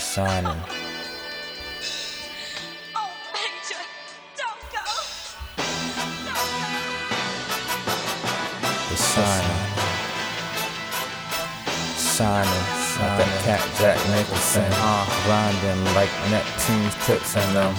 signing. Oh, Major, don't go. The. Shining. Like that cat Jack Nicholson. Uh, grinding like Neptune's tips in them.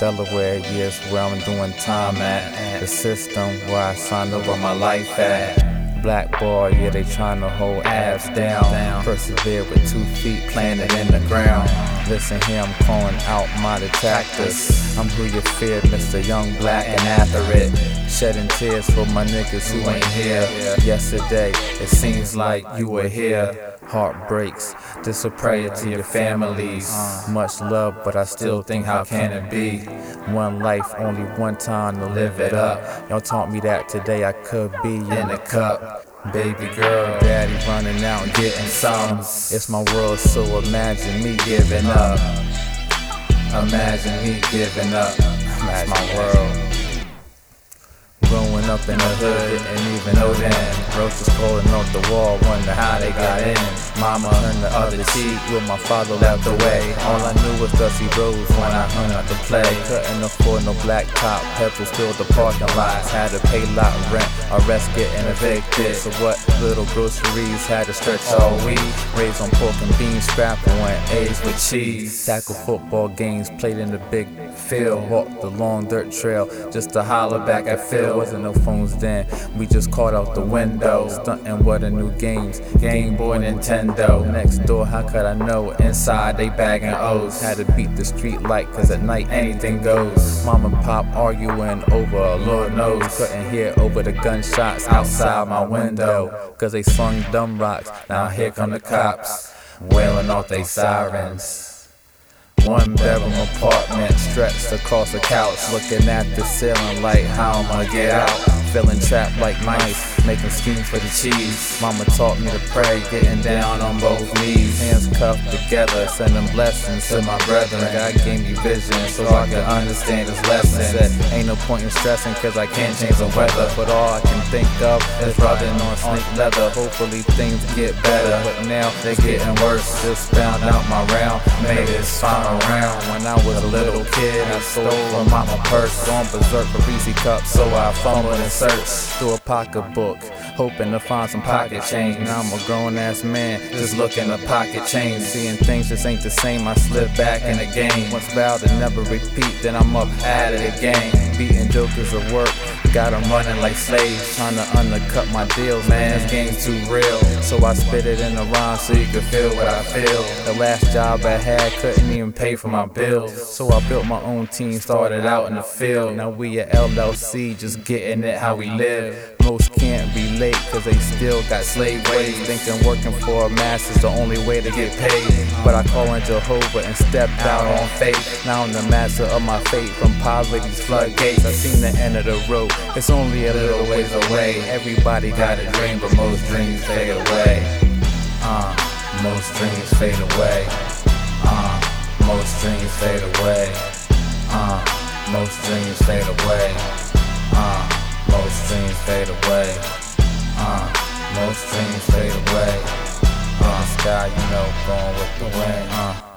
Delaware years where I'm doing time at. The system where I signed over my life at. Black boy, yeah, they tryna hold ABZ down. Persevere with two feet planted in the ground. Listen here, I'm calling out my detractors. I'm who you fear, Mr. Young Black, and after it, shedding tears for my niggas who ain't here. Yesterday, it seems like you were here. Heart breaks, this a prayer to your families. Much love, but I still think, how can it be? One life, only one time to live it up. Y'all taught me that today I could be in the cup. Baby girl, daddy running out and getting some. It's my world, so imagine me giving up. Imagine me giving up. That's my world. Growing up in the hood, didn't even know then. Roaches calling off the wall, wonder how they got in. Mama turned the other cheek when my father left away. All I knew was dusty roads when I hung out to play. Couldn't afford no black top, petrol filled the parking lots. Had to pay lot rent, or rest getting evicted. So what little groceries had to stretch all week. Raised on pork and beans, scrapple and eggs with cheese. Tackle football games, played in the big field. Walked the long dirt trail just to holler back at Phil. Wasn't no phones then, we just caught out the window. Stunting what the new games, Game Boy, Nintendo. Next door, how could I know? Inside they bagging O's. Had to beat the street light, cause at night anything goes. Mom and pop arguing over, Lord knows. Couldn't hear over the gunshots outside my window. Cause they slung dumb rocks, now here come the cops. Wailing off they sirens. One bedroom apartment stretched across the couch, looking at the ceiling like how am I get out? Feeling trapped like mice, making schemes for the cheese. Mama taught me to pray, getting down on both knees, hands cuffed together, sending blessings to my brethren. God gave me vision so I can understand His lesson. Said, ain't no point in stressing cause I can't change the weather, but all I can think of is rubbing on snake leather. Hopefully things get better, but now they're getting worse. Just found out my round made its final round. When I was a little kid, I stole from mama purse, going berserk for Reese cups, so I fumbled and searched through a pocketbook, hoping to find some pocket change. Now I'm a grown ass man, just looking at pocket change, seeing things just ain't the same. I slip back in the game. Once vowed to never repeat, then I'm up out of the game Beating jokers at work, got 'em running like slaves, trying to undercut my deals. Man, this game's too real, so I spit it in a rhyme so you can feel what I feel. The last job I had couldn't even pay for my bills, so I built my own team, started out in the field. Now we at LLC, just getting it how we live. Most can't relate cause they still got slave ways. Thinking working for a mass is the only way to get paid. But I call on Jehovah and stepped out on faith. Now I'm the master of my fate from poverty's floodgates. I seen the end of the road, it's only a little ways away. Everybody got a dream, but most dreams fade away. Uh, most dreams fade away. Uh, most dreams fade away. Uh, most dreams fade away. Fade away. Uh, most dreams fade away. Uh, sky, you know, going with the wind. Uh,